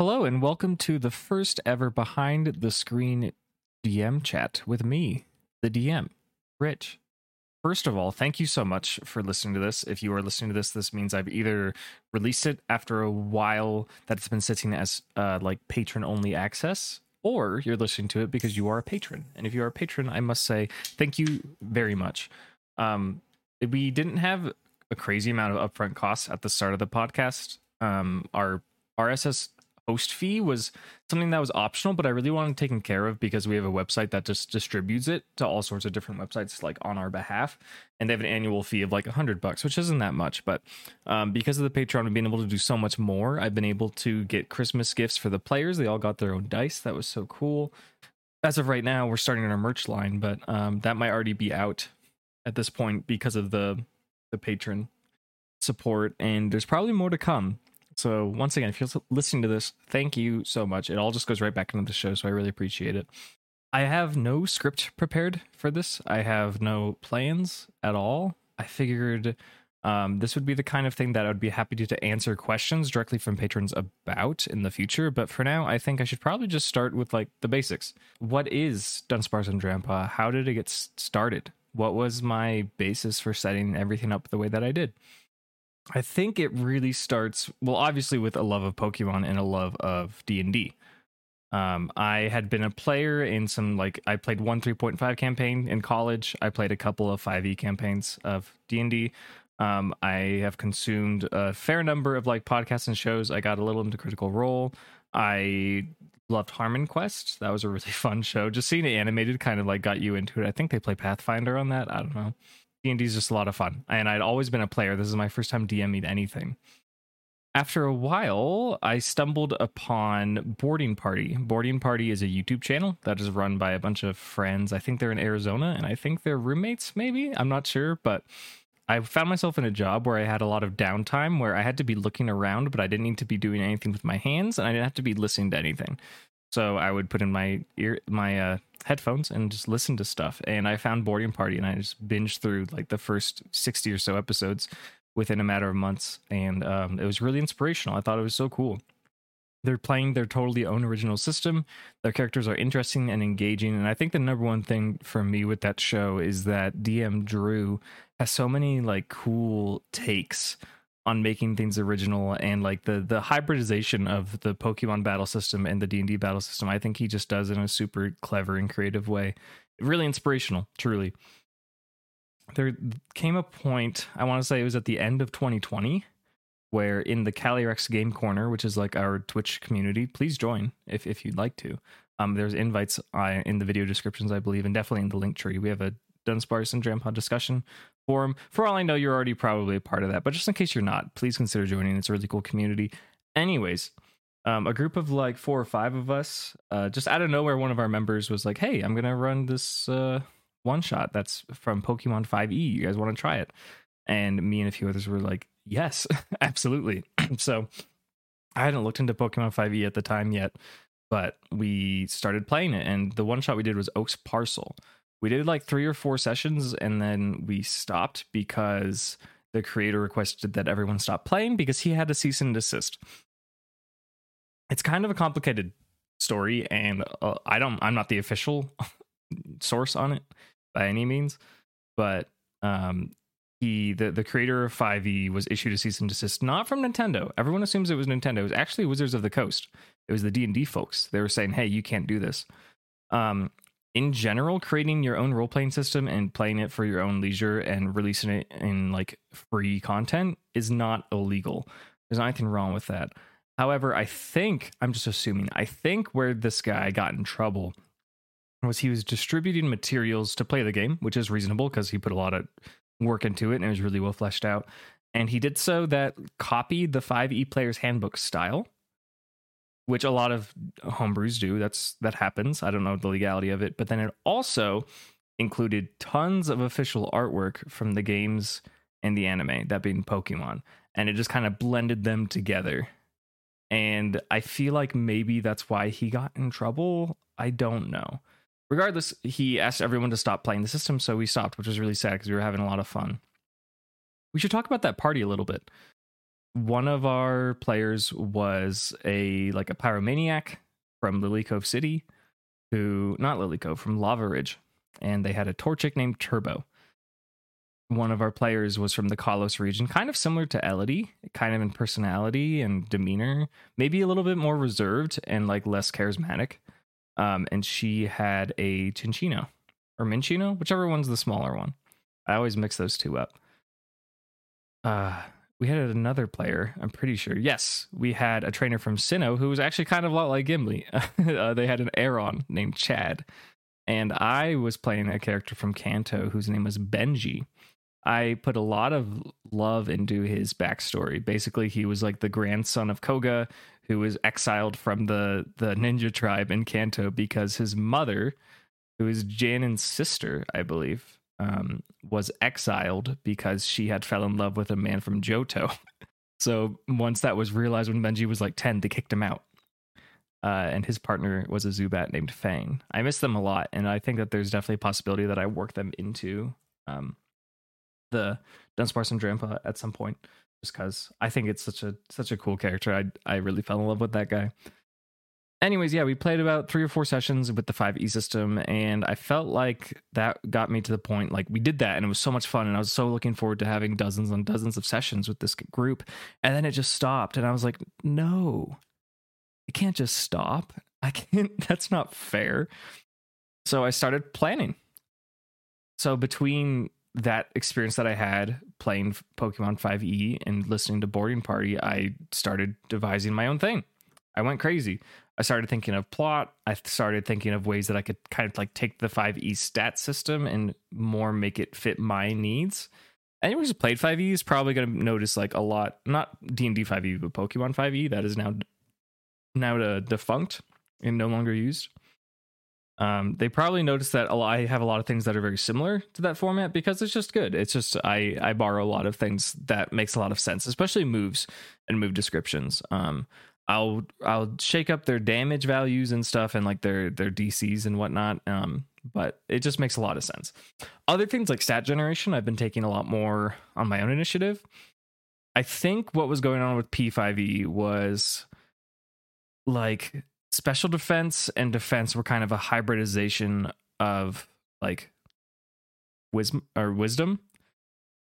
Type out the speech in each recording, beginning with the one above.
Hello, and welcome to the first ever behind the screen DM chat with me, the DM, Rich. First of all, thank you so much for listening to this. If you are listening to this, this means I've either released it after a while that it's been sitting as uh, like patron only access, or you're listening to it because you are a patron. And if you are a patron, I must say thank you very much. Um, we didn't have a crazy amount of upfront costs at the start of the podcast. Um, our RSS host fee was something that was optional, but I really wanted taken care of because we have a website that just distributes it to all sorts of different websites, like on our behalf, and they have an annual fee of like a hundred bucks, which isn't that much. But um, because of the Patreon and being able to do so much more, I've been able to get Christmas gifts for the players. They all got their own dice. That was so cool. As of right now, we're starting our merch line, but um, that might already be out at this point because of the the patron support, and there's probably more to come. So once again, if you're listening to this, thank you so much. It all just goes right back into the show, so I really appreciate it. I have no script prepared for this. I have no plans at all. I figured um, this would be the kind of thing that I would be happy to, to answer questions directly from patrons about in the future. But for now, I think I should probably just start with like the basics. What is Dunsparce and Drampa? How did it get started? What was my basis for setting everything up the way that I did? I think it really starts well, obviously with a love of Pokemon and a love of D and D. Um, I had been a player in some like I played one 3.5 campaign in college. I played a couple of 5e campaigns of D and D. Um, I have consumed a fair number of like podcasts and shows. I got a little into Critical Role. I loved Harmon Quest. That was a really fun show. Just seeing it animated kind of like got you into it. I think they play Pathfinder on that. I don't know. D&D is just a lot of fun. And I'd always been a player. This is my first time DMing anything. After a while, I stumbled upon Boarding Party. Boarding Party is a YouTube channel that is run by a bunch of friends. I think they're in Arizona and I think they're roommates, maybe. I'm not sure, but I found myself in a job where I had a lot of downtime where I had to be looking around, but I didn't need to be doing anything with my hands and I didn't have to be listening to anything. So I would put in my ear, my uh, headphones and just listen to stuff. And I found Boarding Party and I just binged through like the first 60 or so episodes within a matter of months. And um, it was really inspirational. I thought it was so cool. They're playing their totally own original system. Their characters are interesting and engaging. And I think the number one thing for me with that show is that DM Drew has so many like cool takes on making things original and like the the hybridization of the Pokemon battle system and the D&D battle system. I think he just does it in a super clever and creative way. Really inspirational, truly. There came a point, I want to say it was at the end of 2020, where in the Calyrex Game Corner, which is like our Twitch community, please join if if you'd like to. Um, there's invites uh, in the video descriptions, I believe, and definitely in the link tree. We have a Dunsparce and Drampa discussion forum. For all I know, you're already probably a part of that, but just in case you're not, please consider joining. It's a really cool community. Anyways, um, a group of like four or five of us, uh, just out of nowhere, one of our members was like, "Hey, I'm gonna run this uh, one shot that's from Pokemon 5e. You guys want to try it?" And me and a few others were like, "Yes, absolutely." so I hadn't looked into Pokemon 5e at the time yet, but we started playing it, and the one shot we did was Oaks Parcel we did like three or four sessions and then we stopped because the creator requested that everyone stop playing because he had a cease and desist. It's kind of a complicated story, and uh, I don't. I'm not the official source on it by any means, but um, he the the creator of 5e was issued a cease and desist not from Nintendo. Everyone assumes it was Nintendo. It was actually Wizards of the Coast. It was the D and D folks. They were saying, "Hey, you can't do this." Um, in general, creating your own role playing system and playing it for your own leisure and releasing it in like free content is not illegal. There's nothing wrong with that. However, I think, I'm just assuming, I think where this guy got in trouble was he was distributing materials to play the game, which is reasonable because he put a lot of work into it and it was really well fleshed out. And he did so that copied the 5e player's handbook style which a lot of homebrews do. That's that happens. I don't know the legality of it, but then it also included tons of official artwork from the games and the anime, that being Pokemon, and it just kind of blended them together. And I feel like maybe that's why he got in trouble. I don't know. Regardless, he asked everyone to stop playing the system, so we stopped, which was really sad because we were having a lot of fun. We should talk about that party a little bit. One of our players was a like a pyromaniac from Lily Cove City, who not Lily Cove from Lava Ridge, and they had a Torchic named Turbo. One of our players was from the Kalos region, kind of similar to Elodie, kind of in personality and demeanor, maybe a little bit more reserved and like less charismatic. Um, and she had a Cinccino or Minccino, whichever one's the smaller one. I always mix those two up. Uh, we had another player, I'm pretty sure. Yes, we had a trainer from Sinnoh who was actually kind of a lot like Gimli. uh, they had an Aron named Chad. And I was playing a character from Kanto whose name was Benji. I put a lot of love into his backstory. Basically, he was like the grandson of Koga, who was exiled from the, the ninja tribe in Kanto because his mother, who is Janine's sister, I believe, um, was exiled because she had fell in love with a man from Johto. so once that was realized when Benji was like 10, they kicked him out. Uh, and his partner was a Zubat named Fang. I miss them a lot, and I think that there's definitely a possibility that I work them into um, the Dunsparce and Drampa at some point, just because I think it's such a such a cool character. I I really fell in love with that guy anyways, yeah, we played about three or four sessions with the 5e system, and I felt like that got me to the point like we did that, and it was so much fun, and I was so looking forward to having dozens and dozens of sessions with this group, and then it just stopped, and I was like, no, it can't just stop. I can't. That's not fair. So I started planning. So between that experience that I had playing Pokemon 5e and listening to Boarding Party, I started devising my own thing. I went crazy. I started thinking of plot. I started thinking of ways that I could kind of like take the 5e stat system and more make it fit my needs. Anyone who's played 5e is probably going to notice like a lot, not D&D 5e, but Pokemon 5e that is now now defunct and no longer used. Um, they probably noticed that lot, I have a lot of things that are very similar to that format because it's just good. It's just I I borrow a lot of things that makes a lot of sense, especially moves and move descriptions. Um, I'll I'll shake up their damage values and stuff and like their their DCs and whatnot. Um, but it just makes a lot of sense. Other things like stat generation, I've been taking a lot more on my own initiative. I think what was going on with P5E was like special defense and defense were kind of a hybridization of like wisdom or wisdom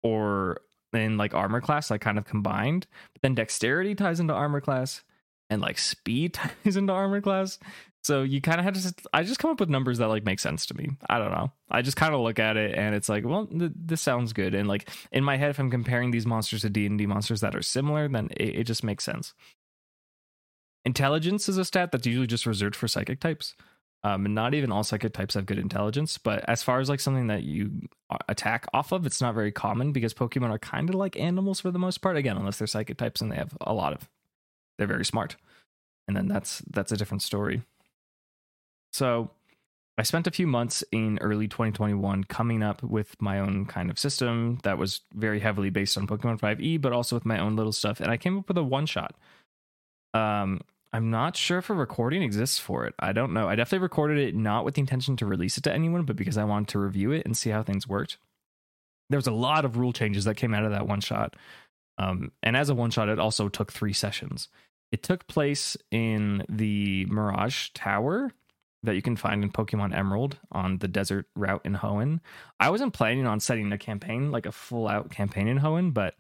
or in like armor class like kind of combined but then dexterity ties into armor class and like speed ties into armor class. So you kind of have to. I just come up with numbers that like make sense to me. I don't know. I just kind of look at it and it's like, well, th- this sounds good. And like in my head, if I'm comparing these monsters to D and D monsters that are similar, then it, it just makes sense. Intelligence is a stat that's usually just reserved for psychic types. Um, and not even all psychic types have good intelligence, but as far as like something that you uh, attack off of, it's not very common because Pokemon are kind of like animals for the most part. Again, unless they're psychic types and they have a lot of they're very smart. And then that's that's a different story. So I spent a few months in early 2021 coming up with my own kind of system that was very heavily based on Pokemon 5e, but also with my own little stuff. And I came up with a one shot. Um, I'm not sure if a recording exists for it. I don't know. I definitely recorded it not with the intention to release it to anyone, but because I wanted to review it and see how things worked. There was a lot of rule changes that came out of that one shot. Um, and as a one shot, it also took three sessions. It took place in the Mirage Tower that you can find in Pokemon Emerald on the desert route in Hoenn. I wasn't planning on setting a campaign, like a full out campaign in Hoenn, but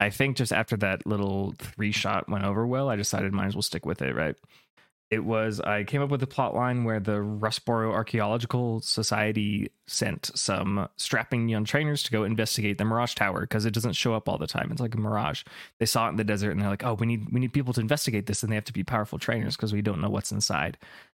I think just after that little three shot went over well, I decided might as well stick with it, right? It was I came up with a plot line where the Rustboro Archaeological Society sent some strapping young trainers to go investigate the Mirage Tower because it doesn't show up all the time. It's like a mirage. They saw it in the desert and they're like, "Oh, we need we need people to investigate this, and they have to be powerful trainers because we don't know what's inside."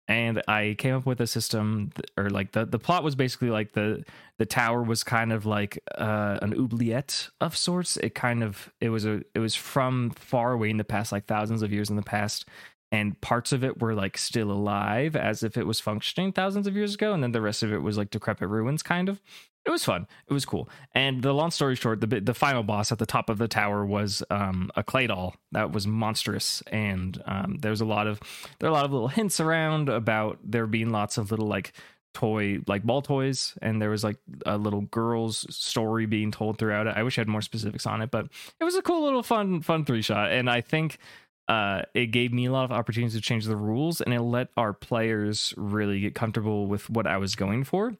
And I came up with a system, or like the the plot was basically like the the tower was kind of like uh, an oubliette of sorts. It kind of it was a it was from far away in the past, like thousands of years in the past, and parts of it were like still alive as if it was functioning thousands of years ago and then the rest of it was like decrepit ruins kind of. It was fun. It was cool. And the long story short the the final boss at the top of the tower was um, a clay doll that was monstrous and um, there's a lot of there are a lot of little hints around about there being lots of little like toy like ball toys and there was like a little girl's story being told throughout it. I wish i had more specifics on it but it was a cool little fun fun three shot and i think uh, it gave me a lot of opportunities to change the rules and it let our players really get comfortable with what i was going for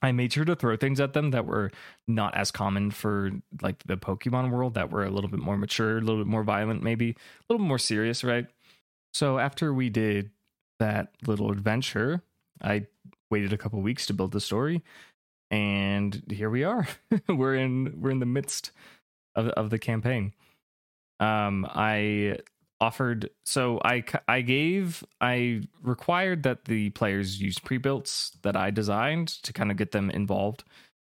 i made sure to throw things at them that were not as common for like the pokemon world that were a little bit more mature a little bit more violent maybe a little more serious right so after we did that little adventure I waited a couple weeks to build the story, and here we are. we're in we're in the midst of of the campaign. Um, I offered so I I gave I required that the players use pre-builts that I designed to kind of get them involved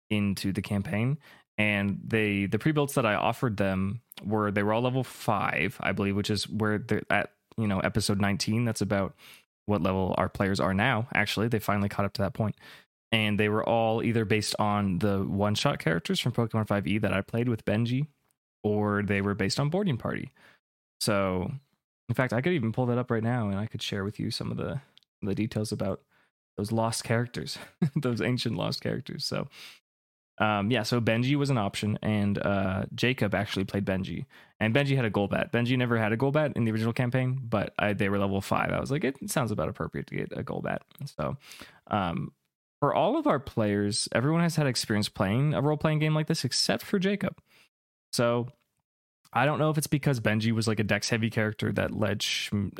into the campaign and they the pre-builts that I offered them were they were all level 5 I believe which is where they're at you know episode 19 that's about what level our players are now. Actually, they finally caught up to that. And they were all either based on the one shot characters from Pokemon 5e that I played with Benji, or they were based on Boarding Party. So, in fact, I could even pull that up right now and I could share with you some of the, the details about those lost characters, those ancient lost characters. So, um, yeah, so Benji was an option, and uh, Jacob actually played Benji, and Benji had a Golbat. Benji never had a Golbat in the original campaign, but I, they were level five. I was like, it sounds about appropriate to get a Golbat. So, um, for all of our players, everyone has had experience playing a role playing game like this, except for Jacob. So, I don't know if it's because Benji was like a Dex heavy character that led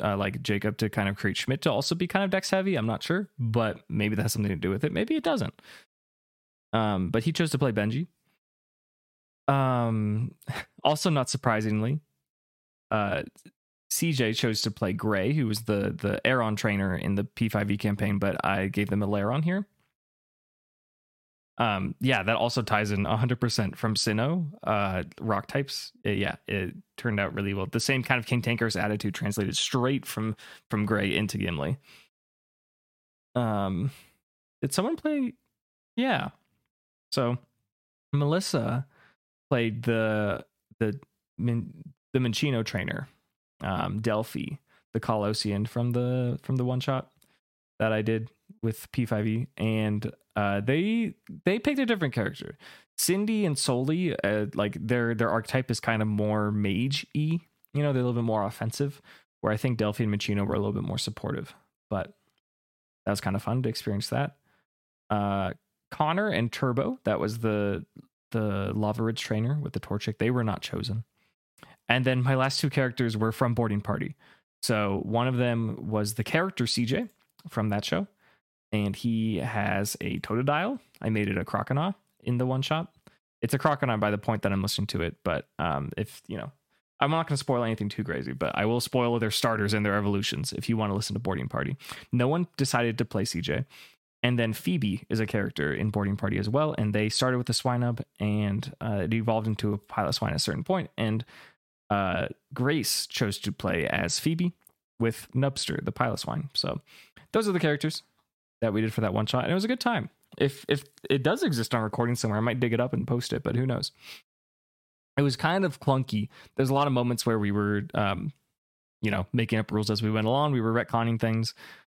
uh, like Jacob to kind of create Schmidt to also be kind of Dex heavy. I'm not sure, but maybe that has something to do with it. Maybe it doesn't. Um, but he chose to play Benji. Um, also, not surprisingly, uh, CJ chose to play Gray, who was the the Aron trainer in the P5e campaign, but I gave them a Lairon here. Um, yeah, that also ties in 100% from Sinnoh, uh, rock types. It, yeah, it turned out really well. The same kind of Cantankerous attitude translated straight from from Gray into Gimli. Um, did someone play? Yeah, so Melissa played the the the Minccino trainer, um, Delphi, the Kalosian from the from the one shot that I did with P5e, and uh, they they picked a different character. Cindy and Soli, uh, like their their archetype is kind of more mage y. You know, they're a little bit more offensive. Where I think Delphi and Minccino were a little bit more supportive. But that was kind of fun to experience that. Uh, Connor and Turbo, that was the the Lava Ridge trainer with the Torchic, they were not chosen. And then my last two characters were from Boarding Party. So one of them was the character CJ from that show, and he has a Totodile. I made it a Croconaw in the one shot. It's a Croconaw by the point that I'm listening to it, but um, if you know, I'm not going to spoil anything too crazy, but I will spoil their starters and their evolutions if you want to listen to Boarding Party. No one decided to play CJ. And then Phoebe is a character in Boarding Party as well. And they started with the Swinub and uh, it evolved into a Piloswine at a certain point. And uh, Grace chose to play as Phoebe with Nubster, the Piloswine. So those are the characters that we did for that one shot. And it was a good time. If if it does exist on recording somewhere, I might dig it up and post it, but who knows? It was kind of clunky. There's a lot of moments where we were um, you know, making up rules as we went along. We were retconning things.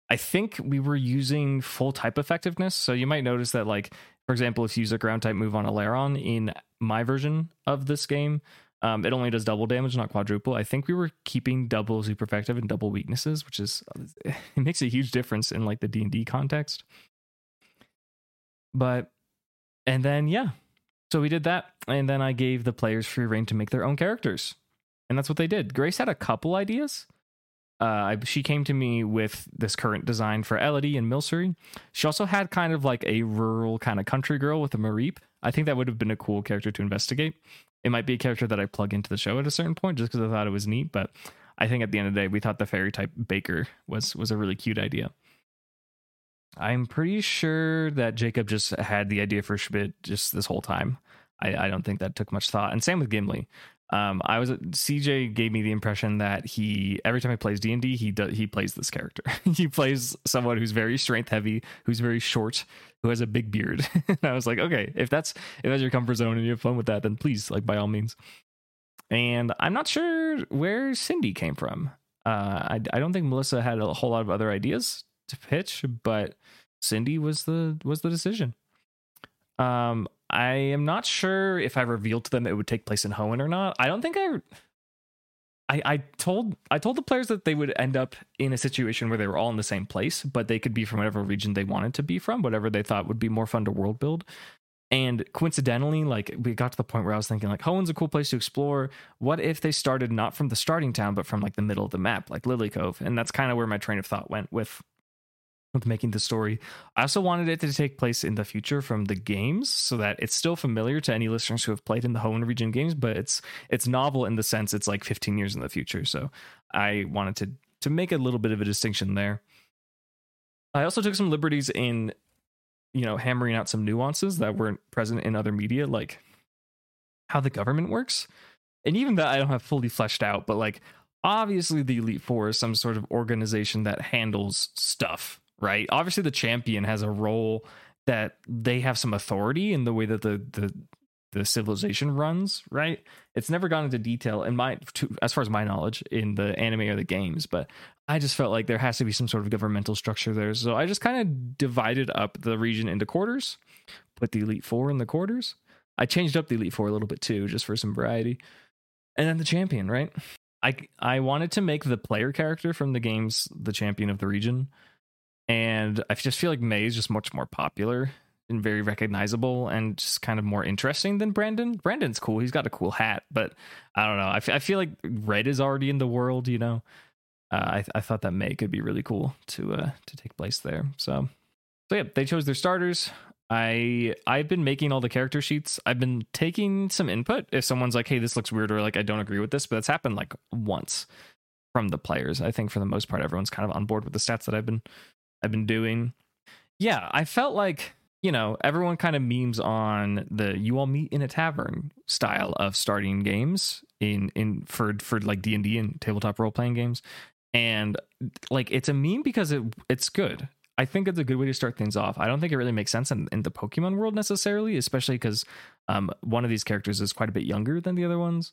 I think we were using full type effectiveness. So you might notice that, like, for example, if you use a ground type move on a Lairon in my version of this game, um, it only does double damage, not quadruple. I think we were keeping double super effective and double weaknesses, which is it makes a huge difference in like the D and D context. But and then yeah, so we did that, and then I gave the players free reign to make their own characters, and that's what they did. Grace had a couple ideas, uh, she came to me with this current design for Elodie and Milcery. She also had kind of like a rural kind of country girl with a Mareep. I think that would have been a cool character to investigate. It might be a character that I plug into the show at a certain point just because I thought it was neat. But I think at the end of the day, we thought the fairy type Baker was was a really cute idea. I'm pretty sure that Jacob just had the idea for Schmidt just this whole time. I, I, don't think that took much thought. And same with Gimli. Um, I was CJ gave me the impression that he every time he plays D and D, he does he plays this character. he plays someone who's very strength heavy, who's very short, who has a big beard. and I was like, okay, if that's if that's your comfort zone and you have fun with that, then please, like by all means. And I'm not sure where Cindy came from. Uh, I I don't think Melissa had a whole lot of other ideas to pitch, but Cindy was the was the decision. Um, I am not sure if I revealed to them it would take place in Hoenn or not. I don't think I I, I told I told the players that they would end up in a situation where they were all in the same place, but they could be from whatever region they wanted to be from, whatever they thought would be more fun to world build. And coincidentally, like we got to the point where I was thinking, like, Hoenn's a cool place to explore. What if they started not from the starting town, but from like the middle of the map, like Lilycove? And that's kind of where my train of thought went with with making the story. I also wanted it to take place in the future from the games so that it's still familiar to any listeners who have played in the Hoenn region games, but it's it's novel in the sense it's like 15 years in the future. So I wanted to to make a little bit of a distinction there. I also took some liberties in you know hammering out some nuances that weren't present in other media like how the government works. And even that I don't have fully fleshed out, but like obviously the Elite Four is some sort of organization that handles stuff right? Obviously, the champion has a role that they have some authority in the way that the the the civilization runs, right? It's never gone into detail in my to, as far as my knowledge in the anime or the games, but I just felt like there has to be some sort of governmental structure there. So I just kind of divided up the region into quarters, put the Elite 4 in the quarters. I changed up the Elite 4 a little bit too just for some variety. And then the champion, right? I I wanted to make the player character from the games the champion of the region and I just feel like May is just much more popular and very recognizable and just kind of more interesting than Brendan. Brendan's cool; he's got a cool hat, but I don't know. I, f- I feel like Red is already in the world, you know. Uh, I I thought that May could be really cool to uh to take place there. So so yeah, they chose their starters. I I've been making all the character sheets. I've been taking some input if someone's like, "Hey, this looks weird," or like, "I don't agree with this," but it's happened like once from the players. I think for the most part, everyone's kind of on board with the stats that I've been I've been doing. Yeah, I felt like you know everyone kind of memes on the you all meet in a tavern style of starting games in in for for like D and tabletop role playing games, and like it's a meme because it it's good. I think it's a good way to start things off. I don't think it really makes sense in, in the Pokemon world necessarily, especially because um, one of these characters is quite a bit younger than the other ones.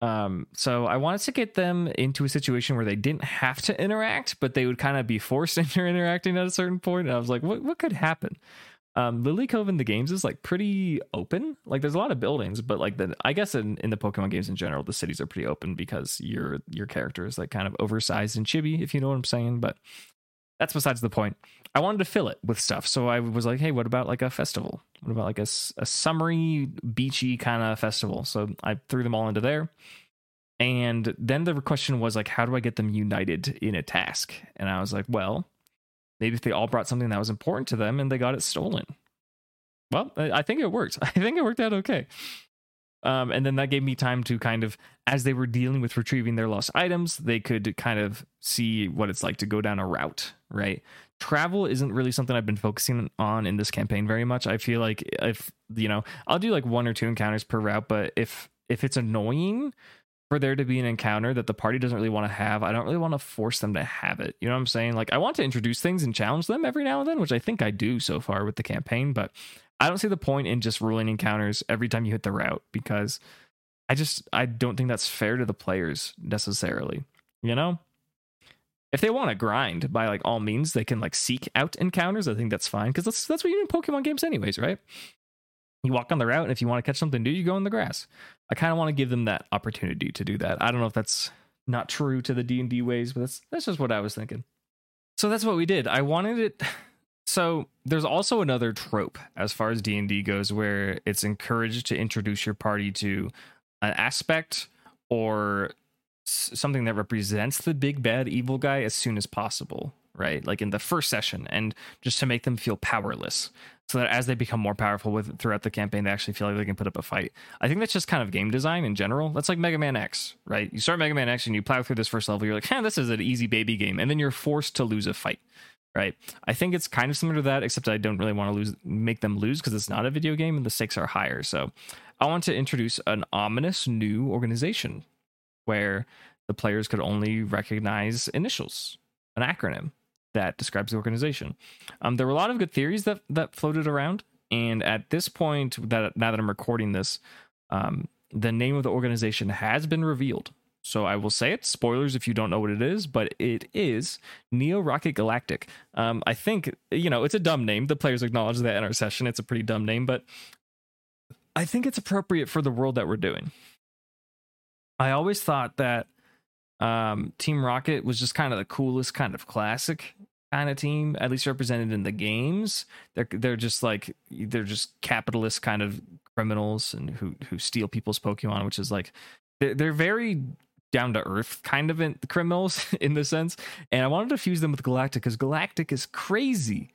Um, so I wanted to get them into a situation where they didn't have to interact, but they would kind of be forced into interacting at a certain point. And I was like, what what could happen? Um, Lily Cove in the games is like pretty open. Like there's a lot of buildings, but like the I guess in, in the Pokemon games in general, the cities are pretty open because your your character is like kind of oversized and chibi, if you know what I'm saying. But that's besides the point. I wanted to fill it with stuff, so I was like, hey, what about like a festival? What about like a, a summery, beachy kind of festival? So I threw them all into there. And then the question was like, how do I get them united in a task? And I was like, well, maybe if they all brought something that was important to them and they got it stolen. Well, I think it worked. I think it worked out okay. Um, and then that gave me time to kind of, as they were dealing with retrieving their lost items, they could kind of see what it's like to go down a route, right? Travel isn't really something I've been focusing on in this campaign very much. I feel like if, you know, I'll do like one or two encounters per route, but if, if it's annoying for there to be an encounter that the party doesn't really want to have, I don't really want to force them to have it. You know what I'm saying? Like, I want to introduce things and challenge them every now and then, which I think I do so far with the campaign, but I don't see the point in just ruling encounters every time you hit the route because I just I don't think that's fair to the players necessarily. You know? If they want to grind by like all means, they can like seek out encounters. I think that's fine because that's that's what you do in Pokemon games anyways, right? You walk on the route, and if you want to catch something new, you go in the grass. I kind of want to give them that opportunity to do that. I don't know if that's not true to the D and D ways, but that's that's just what I was thinking. So that's what we did. I wanted it so there's also another trope as far as D&D goes where it's encouraged to introduce your party to an aspect or something that represents the big bad evil guy as soon as possible, right? Like in the first session and just to make them feel powerless so that as they become more powerful with throughout the campaign they actually feel like they can put up a fight. I think that's just kind of game design in general. That's like Mega Man X, right? You start Mega Man X and you plow through this first level, you're like, "Huh, this is an easy baby game." And then you're forced to lose a fight right? I think it's kind of similar to that, except I don't really want to lose make them lose because it's not a video game and the stakes are higher. So I want to introduce an ominous new organization where the players could only recognize initials, an acronym that describes the organization. Um, there were a lot of good theories that that floated around, and at this point, that now that I'm recording this, um, the name of the organization has been revealed. So I will say it. Spoilers if you don't know what it is, but it is Neo Rocket Galactic. Um, I think you know it's a dumb name. The players acknowledge that in our session. It's a pretty dumb name, but I think it's appropriate for the world that we're doing. I always thought that um, Team Rocket was just kind of the coolest kind of classic kind of team, at least represented in the games. They're they're just like they're just capitalist kind of criminals and who who steal people's Pokemon, which is like they're, they're very down to earth kind of in, criminals in the sense. And I wanted to fuse them with Galactic because Galactic is crazy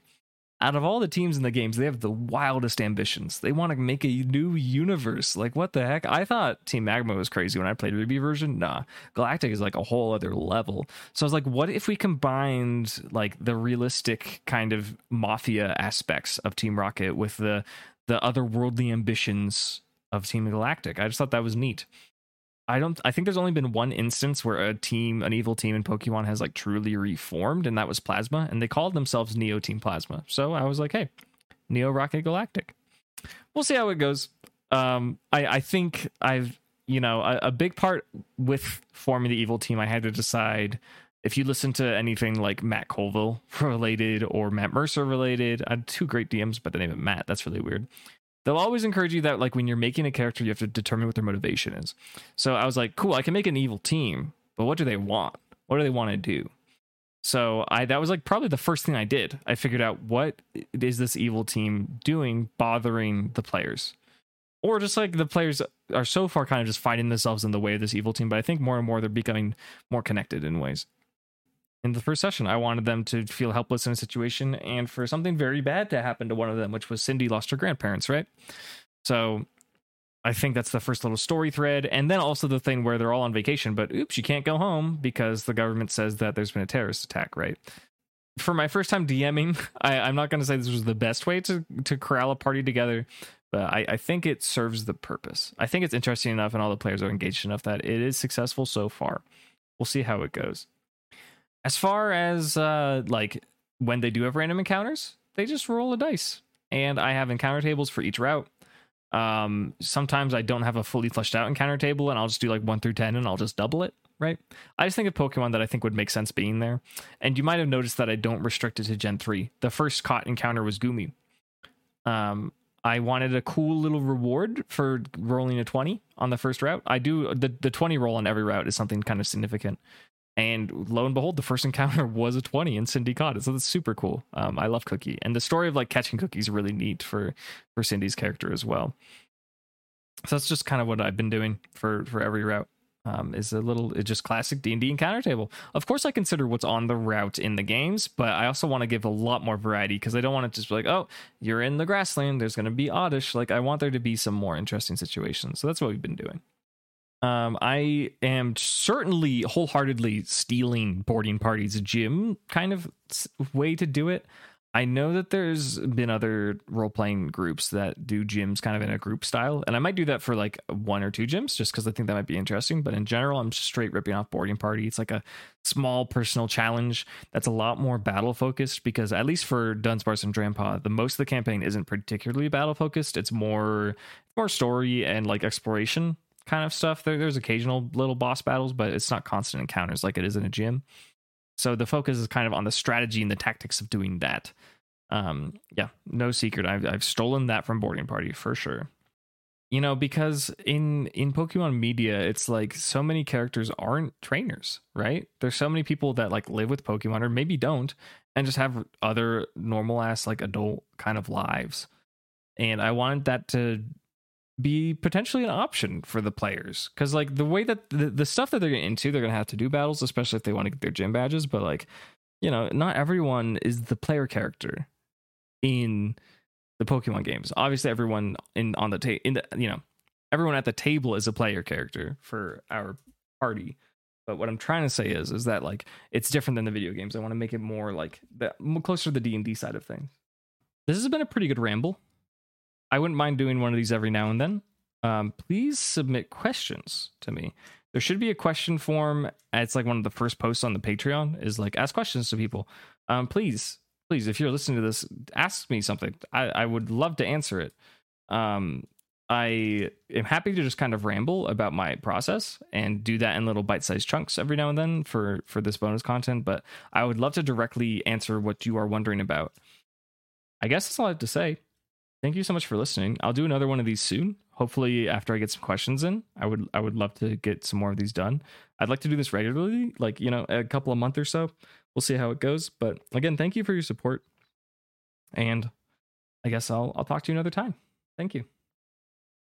out of all the teams in the games, they have the wildest ambitions. They want to make a new universe. Like, what the heck? I thought Team Magma was crazy when I played the Ruby version. Nah, Galactic is like a whole other level. So I was like, what if we combined like the realistic kind of mafia aspects of Team Rocket with the the otherworldly ambitions of Team Galactic? I just thought that was neat. I don't I think there's only been one instance where a team, an evil team in Pokemon has like truly reformed, and that was Plasma, and they called themselves Neo Team Plasma. So I was like, hey, Neo Rocket Galactic. We'll see how it goes. Um, I, I think I've you know, a, a big part with forming the evil team, I had to decide if you listen to anything like Matt Colville related or Matt Mercer related, I had two great DMs, by the name of Matt, that's really weird they'll always encourage you that like when you're making a character you have to determine what their motivation is. So i was like cool i can make an evil team but what do they want? What do they want to do? So i that was like probably the first thing i did. I figured out what is this evil team doing bothering the players? Or just like the players are so far kind of just finding themselves in the way of this evil team but i think more and more they're becoming more connected in ways in the first session. I wanted them to feel helpless in a situation and for something very bad to happen to one of them, which was Cindy lost her grandparents, right? So I think that's the first little story thread. And then also the thing where they're all on vacation, but oops, you can't go home because the government says that there's been a terrorist attack, right? For my first time DMing, I, am not going to say this was the best way to, to corral a party together, but I, I think it serves the purpose. I think it's interesting enough and all the players are engaged enough that it is successful so far. We'll see how it goes. As far as uh, like when they do have random encounters, they just roll a dice, and I have encounter tables for each route. Um, sometimes I don't have a fully fleshed out encounter table, and I'll just do like one through ten, and I'll just double it. Right. I just think of Pokemon that I think would make sense being there. And you might have noticed that I don't restrict it to Gen three. The first caught encounter was Goomy. Um, I wanted a cool little reward for rolling a 20 on the first route. I do the, the 20 roll on every route is something kind of significant. And lo and behold, the first encounter was a 20 and Cindy caught it. So that's super cool. Um, I love Cookie. And the story of like catching Cookie's really neat for for Cindy's character as well. So that's just kind of what I've been doing for for every route. Um, is a little just classic D&D encounter table. Of course I consider what's on the route in the games, but I also want to give a lot more variety because I don't want to just be like, "Oh, you're in the grassland, there's going to be oddish." Like I want there to be some more interesting situations. So that's what we've been doing. Um, I am certainly wholeheartedly stealing Boarding Party's gym kind of way to do it. I know that there's been other role playing groups that do gyms kind of in a group style, and I might do that for like one or two gyms just because I think that might be interesting. But in general, I'm straight ripping off boarding party. It's like a small personal challenge that's a lot more battle focused because at least for Dunsparce and Drampa, the most of the campaign isn't particularly battle focused. It's more more story and like exploration kind of stuff. There, there's occasional little boss battles, but it's not constant encounters like it is in a gym. So the focus is kind of on the strategy and the tactics of doing that. Um, yeah, no secret. I've I've stolen that from Boarding Party for sure. You know, because in in Pokemon media, it's like so many characters aren't trainers, right? There's so many people that like live with Pokemon or maybe don't, and just have other normal ass like adult kind of lives. And I wanted that to be potentially an option for the players. Because like the way that the, the stuff that they're getting into they're gonna have to do battles especially if they want to get their gym badges but like you know not everyone is the player character in the pokemon games. Obviously everyone in on the table in the you know everyone at the table is a player character for our party. But what i'm trying to say is is that like it's different than the video games. I want to make it more like the closer to the d&d side of things. This has been a pretty good ramble I wouldn't mind doing one of these every now and then. Um, please submit questions to me. There should be a question form. It's like one of the first posts on the Patreon is like ask questions to people. Um, please, please, if you're listening to this, ask me something. I, I would love to answer it. Um, I am happy to just kind of ramble about my process and do that in little bite-sized chunks every now and then for for this bonus content, but I would love to directly answer what you are wondering about. I guess that's all I have to say. Thank you so much for listening. I'll do another one of these soon. Hopefully after I get some questions in. I would I would love to get some more of these done. I'd like to do this regularly, like, you know, a couple of month or so. We'll see how it goes, but again, thank you for your support. And I guess I'll I'll talk to you another time. Thank you.